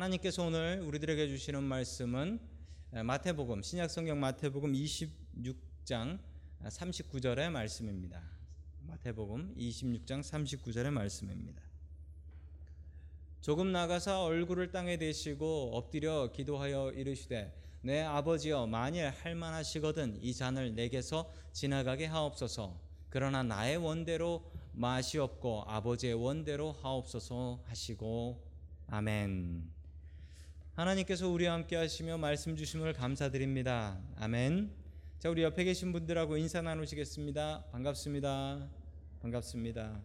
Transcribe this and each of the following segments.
하나님께서 오늘 우리들에게 주시는 말씀은 마태복음 신약성경 마태복음 26장 39절의 말씀입니다. 마태복음 26장 39절의 말씀입니다. 조금 나가서 얼굴을 땅에 대시고 엎드려 기도하여 이르시되 내 아버지여 만일 할만하시거든 이 잔을 내게서 지나가게 하옵소서 그러나 나의 원대로 마시옵고 아버지의 원대로 하옵소서 하시고 아멘. 하나님께서 우리와 함께 하시며 말씀 주심을 감사드립니다. 아멘. 자, 우리 옆에 계신 분들하고 인사 나누시겠습니다. 반갑습니다. 반갑습니다.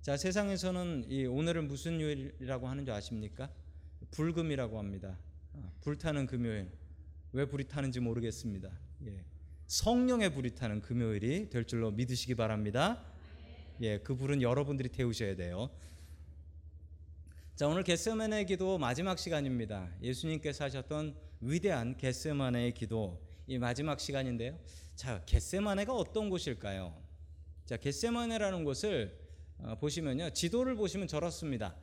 자, 세상에서는 이 오늘은 무슨 요일이라고 하는 줄 아십니까? 불금이라고 합니다. 아, 불타는 금요일. 왜 불이 타는지 모르겠습니다. 예. 성령의 불이 타는 금요일이 될 줄로 믿으시기 바랍니다. 예, 그 불은 여러분들이 태우셔야 돼요. 자, 오늘 겟세마네의 기도 마지막 시간입니다. 예수님께서 하셨던 위대한 겟세마네의 기도 이 마지막 시간인데요. 자, 겟세마네가 어떤 곳일까요? 자, 겟세마네라는 곳을 어, 보시면요. 지도를 보시면 저렇습니다.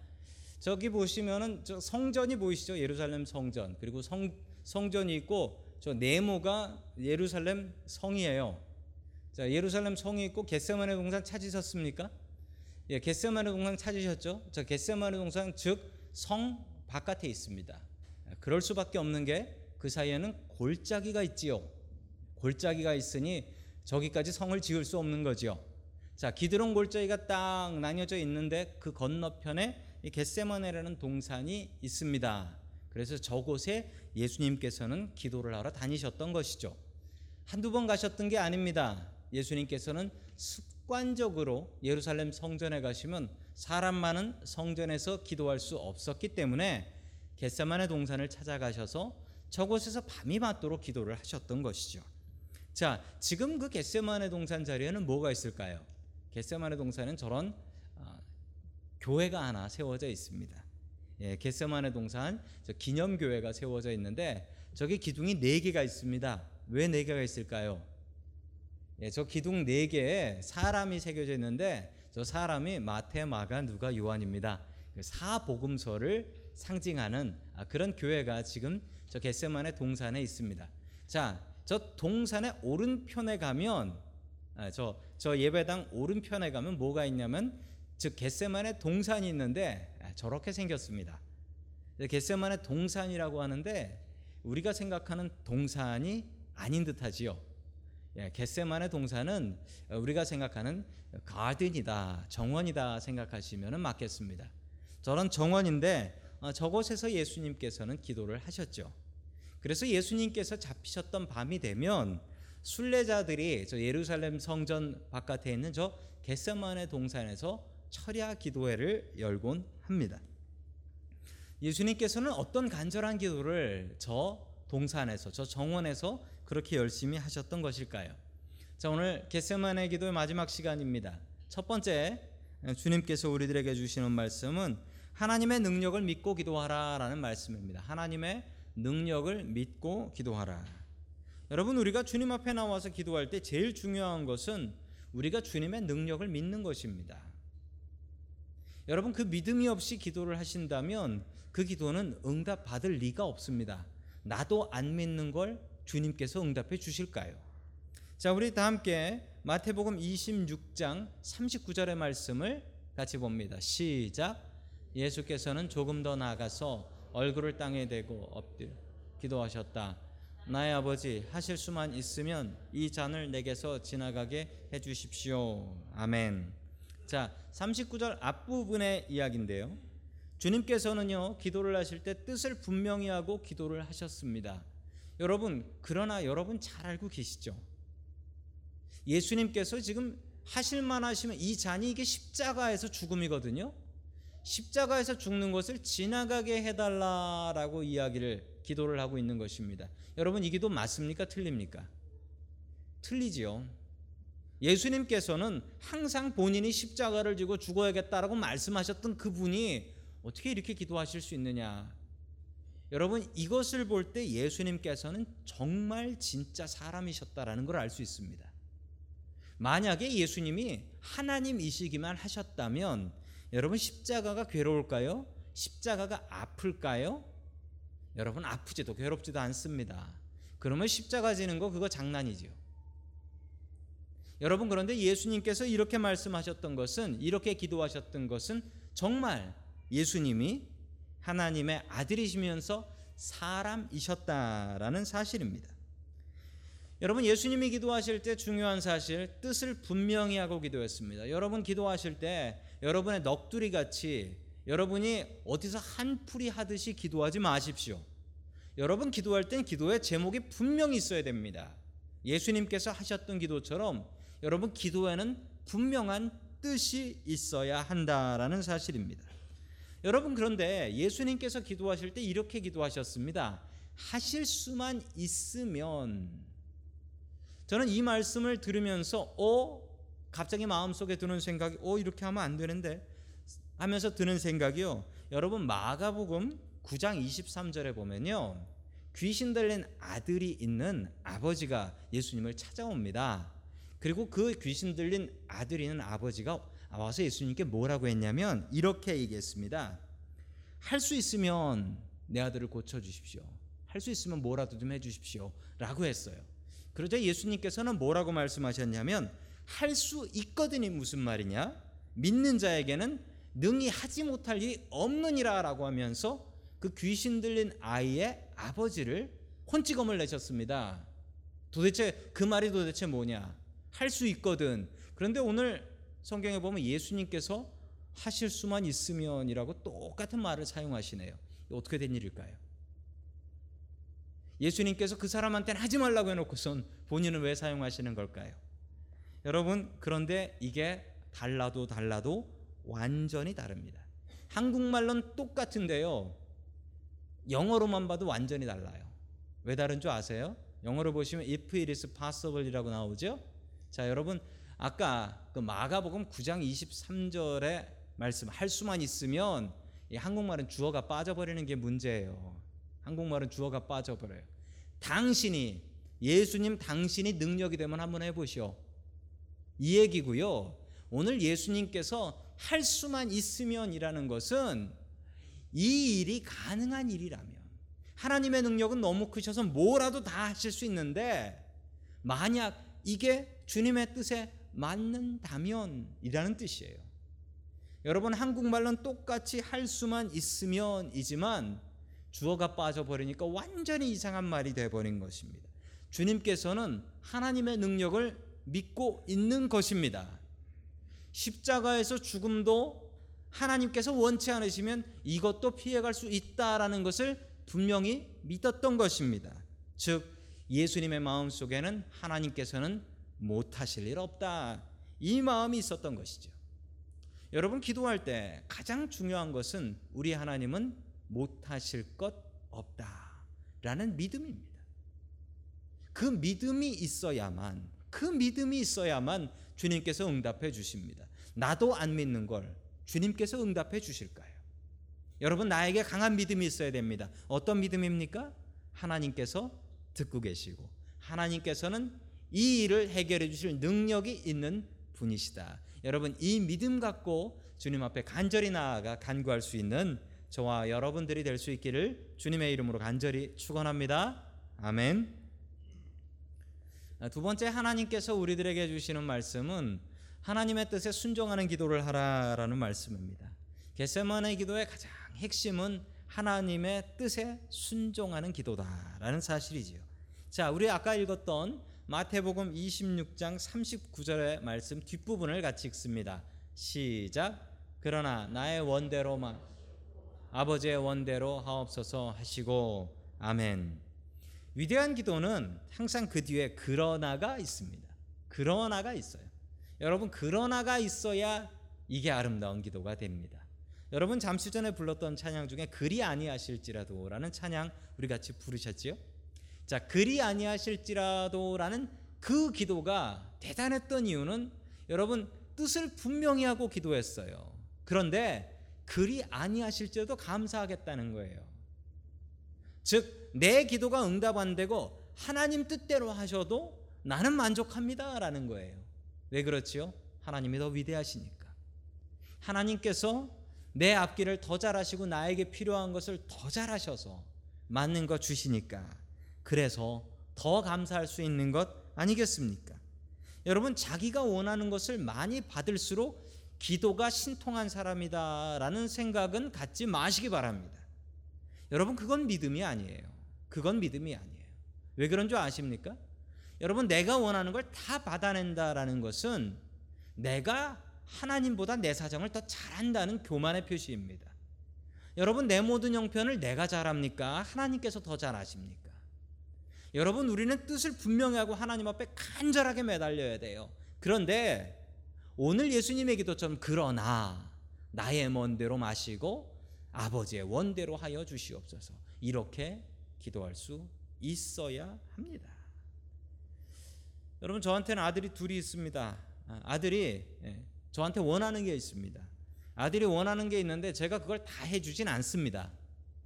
저기 보시면은 저 성전이 보이시죠? 예루살렘 성전. 그리고 성 성전이 있고 저 네모가 예루살렘 성이에요. 자, 예루살렘 성이 있고 겟세마네 동산 찾으셨습니까? 예, 겟세마네 동산 찾으셨죠? 저 겟세마네 동산 즉 성 바깥에 있습니다. 그럴 수밖에 없는 게 그 사이에는 골짜기가 있지요. 골짜기가 있으니 저기까지 성을 지을 수 없는 거지요. 자, 기드론 골짜기가 딱 나뉘어져 있는데 그 건너편에 이 겟세마네라는 동산이 있습니다. 그래서 저곳에 예수님께서는 기도를 하러 다니셨던 것이죠. 한두 번 가셨던 게 아닙니다. 예수님께서는 습관적으로 예루살렘 성전에 가시면 사람 많은 성전에서 기도할 수 없었기 때문에 겟세마네 동산을 찾아가셔서 저곳에서 밤이 맞도록 기도를 하셨던 것이죠. 자, 지금 그 겟세마네 동산 자리에는 뭐가 있을까요? 겟세마네 동산은 저런 어, 교회가 하나 세워져 있습니다. 예, 겟세마네 동산 기념 교회가 세워져 있는데 저기 기둥이 네 개가 있습니다. 왜 네 개가 있을까요? 예, 저 기둥 네 개에 사람이 새겨져 있는데 저 사람이 마태, 마가, 누가, 요한입니다. 그 사복음서를 상징하는 아, 그런 교회가 지금 저 겟세만의 동산에 있습니다. 자, 저 동산의 오른편에 가면 아, 저, 저 예배당 오른편에 가면 뭐가 있냐면 즉 겟세만의 동산이 있는데 아, 저렇게 생겼습니다. 겟세만의 동산이라고 하는데 우리가 생각하는 동산이 아닌 듯하지요. 예, 겟세만의 동산은 우리가 생각하는 가든이다, 정원이다 생각하시면 맞겠습니다. 저런 정원인데 어, 저곳에서 예수님께서는 기도를 하셨죠. 그래서 예수님께서 잡히셨던 밤이 되면 순례자들이 저 예루살렘 성전 바깥에 있는 저 겟세만의 동산에서 철야 기도회를 열곤 합니다. 예수님께서는 어떤 간절한 기도를 저 동산에서 저 정원에서 그렇게 열심히 하셨던 것일까요? 자, 오늘 겟세마네 기도의 마지막 시간입니다. 첫 번째 주님께서 우리들에게 주시는 말씀은 하나님의 능력을 믿고 기도하라 라는 말씀입니다. 하나님의 능력을 믿고 기도하라. 여러분 우리가 주님 앞에 나와서 기도할 때 제일 중요한 것은 우리가 주님의 능력을 믿는 것입니다. 여러분 그 믿음이 없이 기도를 하신다면 그 기도는 응답 받을 리가 없습니다. 나도 안 믿는 걸 주님께서 응답해 주실까요? 자, 우리 다 함께 마태복음 26장 39절의 말씀을 같이 봅니다. 시작. 예수께서는 조금 더 나가서 얼굴을 땅에 대고 엎드려 기도하셨다. 나의 아버지 하실 수만 있으면 이 잔을 내게서 지나가게 해 주십시오. 아멘. 자, 39절 앞부분의 이야기인데요. 주님께서는요, 기도를 하실 때 뜻을 분명히 하고 기도를 하셨습니다. 여러분, 그러나 여러분 잘 알고 계시죠? 예수님께서 지금 하실만 하시면 이 잔이 이게 십자가에서 죽음이거든요. 십자가에서 죽는 것을 지나가게 해달라라고 이야기를 기도를 하고 있는 것입니다. 여러분 이 기도 맞습니까? 틀립니까? 틀리지요. 예수님께서는 항상 본인이 십자가를 지고 죽어야겠다라고 말씀하셨던 그분이 어떻게 이렇게 기도하실 수 있느냐? 여러분 이것을 볼 때 예수님께서는 정말 진짜 사람이셨다라는 걸 알 수 있습니다. 만약에 예수님이 하나님이시기만 하셨다면 여러분 십자가가 괴로울까요? 십자가가 아플까요? 여러분 아프지도 괴롭지도 않습니다. 그러면 십자가 지는 거 그거 장난이지요. 여러분 그런데 예수님께서 이렇게 말씀하셨던 것은 이렇게 기도하셨던 것은 정말 예수님이 하나님의 아들이시면서 사람이셨다라는 사실입니다. 여러분 예수님이 기도하실 때 중요한 사실 뜻을 분명히 하고 기도했습니다. 여러분 기도하실 때 여러분의 넋두리 같이 여러분이 어디서 한풀이 하듯이 기도하지 마십시오. 여러분 기도할 땐 기도의 제목이 분명히 있어야 됩니다. 예수님께서 하셨던 기도처럼 여러분 기도에는 분명한 뜻이 있어야 한다라는 사실입니다. 여러분 그런데 예수님께서 기도하실 때 이렇게 기도하셨습니다. 하실 수만 있으면 저는 이 말씀을 들으면서 어 갑자기 마음속에 드는 생각이 어 이렇게 하면 안 되는데 하면서 드는 생각이요. 여러분 마가복음 9장 23절에 보면요. 귀신 들린 아들이 있는 아버지가 예수님을 찾아옵니다. 그리고 그 귀신 들린 아들이 있는 아버지가 와서 예수님께 뭐라고 했냐면 이렇게 얘기했습니다. 할 수 있으면 내 아들을 고쳐 주십시오. 할 수 있으면 뭐라도 좀 해 주십시오. 라고 했어요. 그러자 예수님께서는 뭐라고 말씀하셨냐면 할 수 있거든이 무슨 말이냐? 믿는 자에게는 능히 하지 못할 일이 없느니라라고 하면서 그 귀신 들린 아이의 아버지를 혼찌검을 내셨습니다. 도대체 그 말이 도대체 뭐냐? 할 수 있거든. 그런데 오늘 성경에 보면 예수님께서 하실 수만 있으면이라고 똑같은 말을 사용하시네요. 어떻게 된 일일까요? 예수님께서 그 사람한테는 하지 말라고 해놓고선 본인은 왜 사용하시는 걸까요? 여러분 그런데 이게 달라도 달라도 완전히 다릅니다. 한국말로는 똑같은데요. 영어로만 봐도 완전히 달라요. 왜 다른 줄 아세요? 영어로 보시면 if it is possible이라고 나오죠. 자, 여러분 아까 그 마가복음 9장 23절에 말씀 할 수만 있으면 이 한국말은 주어가 빠져버리는 게 문제예요. 한국말은 주어가 빠져버려요. 당신이 예수님 당신이 능력이 되면 한번 해보시오. 이 얘기고요. 오늘 예수님께서 할 수만 있으면이라는 것은 이 일이 가능한 일이라면 하나님의 능력은 너무 크셔서 뭐라도 다 하실 수 있는데 만약 이게 주님의 뜻에 맞는다면이라는 뜻이에요. 여러분 한국말로는 똑같이 할 수만 있으면이지만 주어가 빠져버리니까 완전히 이상한 말이 돼버린 것입니다. 주님께서는 하나님의 능력을 믿고 있는 것입니다. 십자가에서 죽음도 하나님께서 원치 않으시면 이것도 피해갈 수 있다라는 것을 분명히 믿었던 것입니다. 즉 예수님의 마음 속에는 하나님께서는 못하실 일 없다 이 마음이 있었던 것이죠. 여러분 기도할 때 가장 중요한 것은 우리 하나님은 못하실 것 없다라는 믿음입니다. 그 믿음이 있어야만 그 믿음이 있어야만 주님께서 응답해 주십니다. 나도 안 믿는 걸 주님께서 응답해 주실까요? 여러분 나에게 강한 믿음이 있어야 됩니다. 어떤 믿음입니까? 하나님께서 듣고 계시고 하나님께서는 이 일을 해결해 주실 능력이 있는 분이시다. 여러분 이 믿음 갖고 주님 앞에 간절히 나아가 간구할 수 있는 저와 여러분들이 될 수 있기를 주님의 이름으로 간절히 축원합니다. 아멘. 두 번째 하나님께서 우리들에게 주시는 말씀은 하나님의 뜻에 순종하는 기도를 하라라는 말씀입니다. 겟세마네 기도의 가장 핵심은 하나님의 뜻에 순종하는 기도다라는 사실이지요. 자, 우리 아까 읽었던 마태복음 26장 39절의 말씀 뒷부분을 같이 읽습니다. 시작. 그러나 나의 원대로만 아버지의 원대로 하옵소서 하시고 아멘. 위대한 기도는 항상 그 뒤에 그러나가 있습니다. 그러나가 있어요. 여러분 그러나가 있어야 이게 아름다운 기도가 됩니다. 여러분 잠시 전에 불렀던 찬양 중에 그리 아니하실지라도라는 찬양 우리 같이 부르셨지요? 자, 그리 아니하실지라도라는 그 기도가 대단했던 이유는 여러분 뜻을 분명히 하고 기도했어요. 그런데 그리 아니하실지라도 감사하겠다는 거예요. 즉, 내 기도가 응답 안 되고 하나님 뜻대로 하셔도 나는 만족합니다라는 거예요. 왜 그렇지요? 하나님이 더 위대하시니까. 하나님께서 내 앞길을 더 잘하시고 나에게 필요한 것을 더 잘하셔서 맞는 거 주시니까 그래서 더 감사할 수 있는 것 아니겠습니까? 여러분 자기가 원하는 것을 많이 받을수록 기도가 신통한 사람이다라는 생각은 갖지 마시기 바랍니다. 여러분 그건 믿음이 아니에요. 그건 믿음이 아니에요. 왜 그런 줄 아십니까? 여러분 내가 원하는 걸 다 받아낸다라는 것은 내가 하나님보다 내 사정을 더 잘한다는 교만의 표시입니다. 여러분 내 모든 형편을 내가 잘합니까? 하나님께서 더 잘하십니까? 여러분 우리는 뜻을 분명히 하고 하나님 앞에 간절하게 매달려야 돼요. 그런데 오늘 예수님의 기도처럼 그러나 나의 먼대로 마시고 아버지의 원대로 하여 주시옵소서. 이렇게 기도할 수 있어야 합니다. 여러분 저한테는 아들이 둘이 있습니다. 아, 아들이 예, 저한테 원하는 게 있습니다. 아들이 원하는 게 있는데 제가 그걸 다 해주진 않습니다.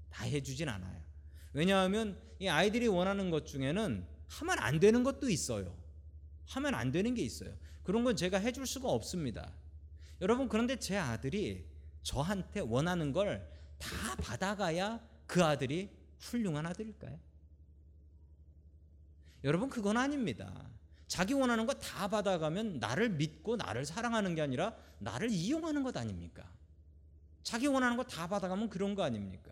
다 해주진 않아요. 왜냐하면 이 아이들이 원하는 것 중에는 하면 안 되는 것도 있어요. 하면 안 되는 게 있어요. 그런 건 제가 해줄 수가 없습니다. 여러분 그런데 제 아들이 저한테 원하는 걸 다 받아가야 그 아들이 훌륭한 아들일까요? 여러분 그건 아닙니다. 자기 원하는 거 다 받아가면 나를 믿고 나를 사랑하는 게 아니라 나를 이용하는 것 아닙니까? 자기 원하는 거 다 받아가면 그런 거 아닙니까?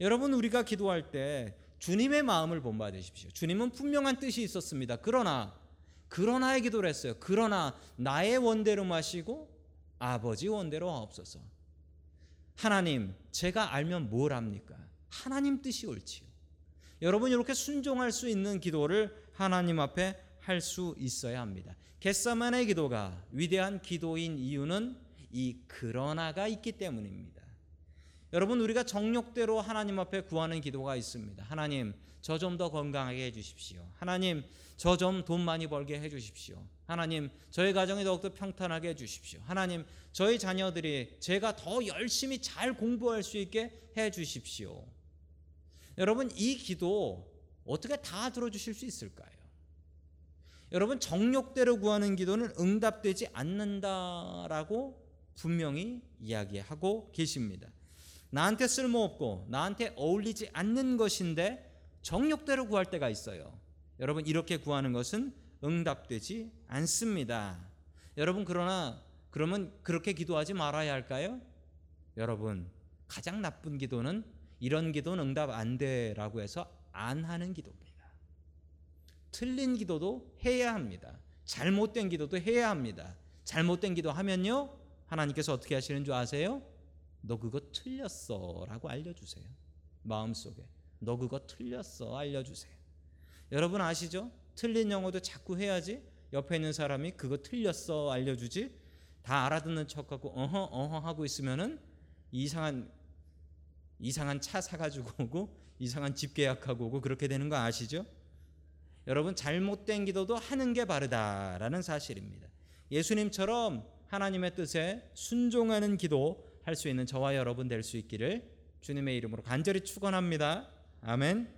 여러분 우리가 기도할 때 주님의 마음을 본받으십시오. 주님은 분명한 뜻이 있었습니다. 그러나 그러나의 기도를 했어요. 그러나 나의 원대로 마시고 아버지 원대로 하옵소서. 하나님, 제가 알면 뭘 합니까? 하나님 뜻이 옳지요. 여러분 이렇게 순종할 수 있는 기도를 하나님 앞에 할 수 있어야 합니다. 겟사만의 기도가 위대한 기도인 이유는 이 그러나가 있기 때문입니다. 여러분 우리가 정욕대로 하나님 앞에 구하는 기도가 있습니다. 하나님 저 좀 더 건강하게 해주십시오. 하나님 저 좀 돈 많이 벌게 해주십시오. 하나님 저희 가정이 더욱더 평탄하게 해주십시오. 하나님 저희 자녀들이 제가 더 열심히 잘 공부할 수 있게 해주십시오. 여러분 이 기도 어떻게 다 들어주실 수 있을까요? 여러분 정욕대로 구하는 기도는 응답되지 않는다라고 분명히 이야기하고 계십니다. 나한테 쓸모없고 나한테 어울리지 않는 것인데 정욕대로 구할 때가 있어요. 여러분 이렇게 구하는 것은 응답되지 않습니다. 여러분 그러나 그러면 그렇게 기도하지 말아야 할까요? 여러분 가장 나쁜 기도는 이런 기도는 응답 안 돼라고 해서 안 하는 기도입니다. 틀린 기도도 해야 합니다. 잘못된 기도도 해야 합니다. 잘못된 기도 하면요 하나님께서 어떻게 하시는 줄 아세요? 너 그거 틀렸어 라고 알려주세요. 마음속에 너 그거 틀렸어 알려주세요. 여러분 아시죠? 틀린 영어도 자꾸 해야지 옆에 있는 사람이 그거 틀렸어 알려주지 다 알아듣는 척하고 어허 어허 하고 있으면은 이상한 이상한 차 사가지고 오고 이상한 집 계약하고 오고 그렇게 되는 거 아시죠? 여러분 잘못된 기도도 하는 게 바르다라는 사실입니다. 예수님처럼 하나님의 뜻에 순종하는 기도 할 수 있는 저와 여러분 될 수 있기를 주님의 이름으로 간절히 축원합니다. 아멘.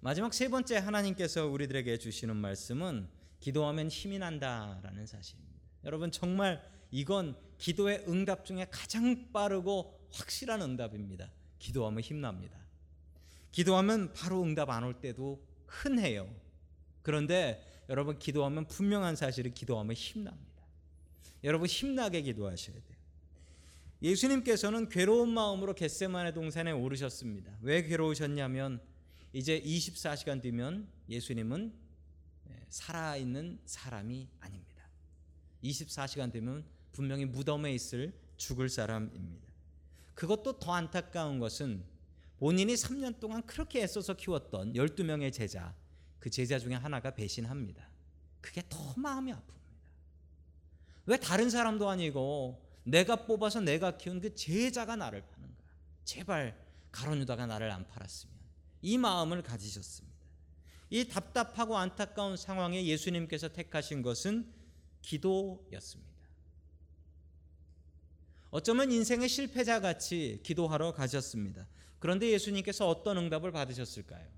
마지막 세 번째 하나님께서 우리들에게 주시는 말씀은 기도하면 힘이 난다라는 사실입니다. 여러분 정말 이건 기도의 응답 중에 가장 빠르고 확실한 응답입니다. 기도하면 힘납니다. 기도하면 바로 응답 안 올 때도 흔해요. 그런데 여러분 기도하면 분명한 사실이 기도하면 힘납니다. 여러분 힘나게 기도하셔야 돼요. 예수님께서는 괴로운 마음으로 겟세마네 동산에 오르셨습니다. 왜 괴로우셨냐면 이제 24시간 뒤면 예수님은 살아있는 사람이 아닙니다. 24시간 되면 분명히 무덤에 있을 죽을 사람입니다. 그것도 더 안타까운 것은 본인이 3년 동안 그렇게 애써서 키웠던 12명의 제자, 그 제자 중에 하나가 배신합니다. 그게 더 마음이 아픕니다. 왜 다른 사람도 아니고 내가 뽑아서 내가 키운 그 제자가 나를 파는가? 제발 가론유다가 나를 안 팔았으면 이 마음을 가지셨습니다. 이 답답하고 안타까운 상황에 예수님께서 택하신 것은 기도였습니다. 어쩌면 인생의 실패자 같이 기도하러 가셨습니다. 그런데 예수님께서 어떤 응답을 받으셨을까요?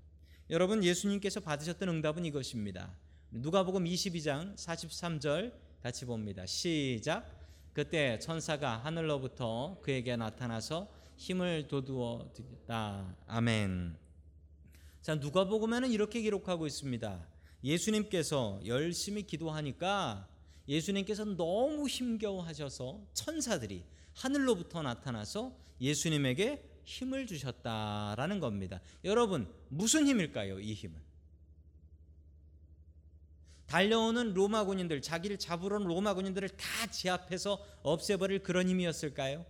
여러분 예수님께서 받으셨던 응답은 이것입니다. 누가복음 22장 43절 같이 봅니다. 시작. 그때 천사가 하늘로부터 그에게 나타나서 힘을 돋우어 드렸다. 아멘. 자, 누가복음에는 이렇게 기록하고 있습니다. 예수님께서 열심히 기도하니까 예수님께서 너무 힘겨워하셔서 천사들이 하늘로부터 나타나서 예수님에게 힘을 주셨다라는 겁니다. 여러분, 무슨 힘일까요? 이 힘은? 달려오는 로마 군인들, 자기를 잡으러 온 로마 군인들을 다 제압해서 없애버릴 그런 힘이었을까요?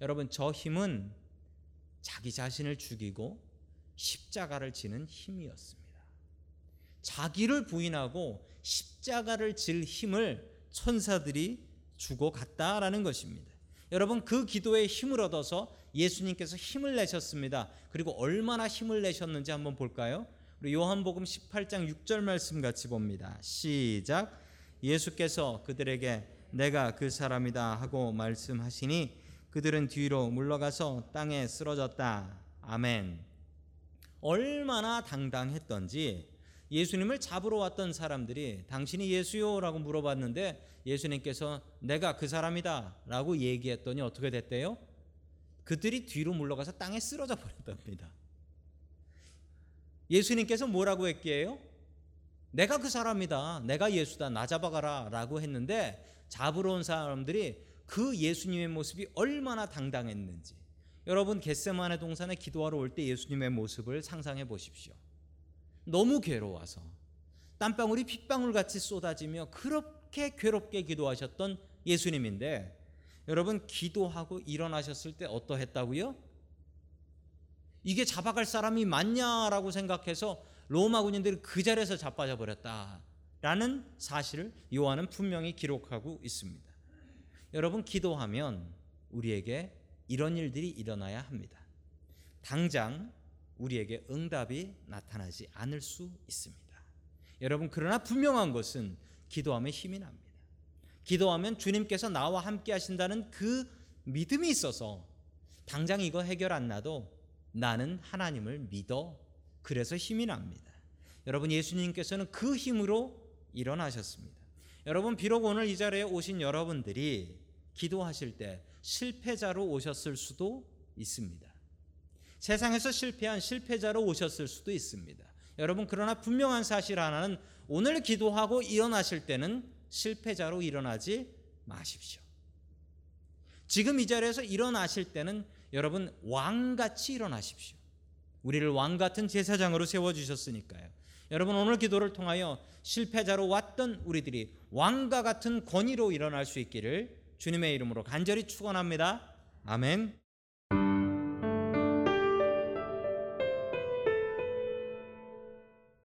여러분, 저 힘은 자기 자신을 죽이고 십자가를 지는 힘이었습니다. 자기를 부인하고 십자가를 질 힘을 천사들이 주고 갔다라는 것입니다. 여러분 그 기도에 힘을 얻어서 예수님께서 힘을 내셨습니다. 그리고 얼마나 힘을 내셨는지 한번 볼까요? 우리 요한복음 18장 6절 말씀 같이 봅니다. 시작. 예수께서 그들에게 내가 그 사람이다 하고 말씀하시니 그들은 뒤로 물러가서 땅에 쓰러졌다. 아멘. 얼마나 당당했던지 예수님을 잡으러 왔던 사람들이 당신이 예수요라고 물어봤는데 예수님께서 내가 그 사람이다라고 얘기했더니 어떻게 됐대요? 그들이 뒤로 물러가서 땅에 쓰러져 버렸답니다. 예수님께서 뭐라고 했기에요? 내가 그 사람이다. 내가 예수다. 나 잡아가라 라고 했는데 잡으러 온 사람들이 그 예수님의 모습이 얼마나 당당했는지 여러분 겟세마네 동산에 기도하러 올 때 예수님의 모습을 상상해 보십시오. 너무 괴로워서 땀방울이 핏방울 같이 쏟아지며 그렇게 괴롭게 기도하셨던 예수님인데 여러분 기도하고 일어나셨을 때 어떠했다고요? 이게 잡아갈 사람이 맞냐라고 생각해서 로마 군인들이 그 자리에서 자빠져 버렸다라는 사실을 요한은 분명히 기록하고 있습니다. 여러분 기도하면 우리에게 이런 일들이 일어나야 합니다. 당장 우리에게 응답이 나타나지 않을 수 있습니다. 여러분 그러나 분명한 것은 기도하면 힘이 납니다. 기도하면 주님께서 나와 함께 하신다는 그 믿음이 있어서 당장 이거 해결 안 나도 나는 하나님을 믿어 그래서 힘이 납니다. 여러분 예수님께서는 그 힘으로 일어나셨습니다. 여러분 비록 오늘 이 자리에 오신 여러분들이 기도하실 때 실패자로 오셨을 수도 있습니다. 세상에서 실패한 실패자로 오셨을 수도 있습니다. 여러분 그러나 분명한 사실 하나는 오늘 기도하고 일어나실 때는 실패자로 일어나지 마십시오. 지금 이 자리에서 일어나실 때는 여러분 왕같이 일어나십시오. 우리를 왕 같은 제사장으로 세워 주셨으니까요. 여러분 오늘 기도를 통하여 실패자로 왔던 우리들이 왕과 같은 권위로 일어날 수 있기를 주님의 이름으로 간절히 축원합니다. 아멘.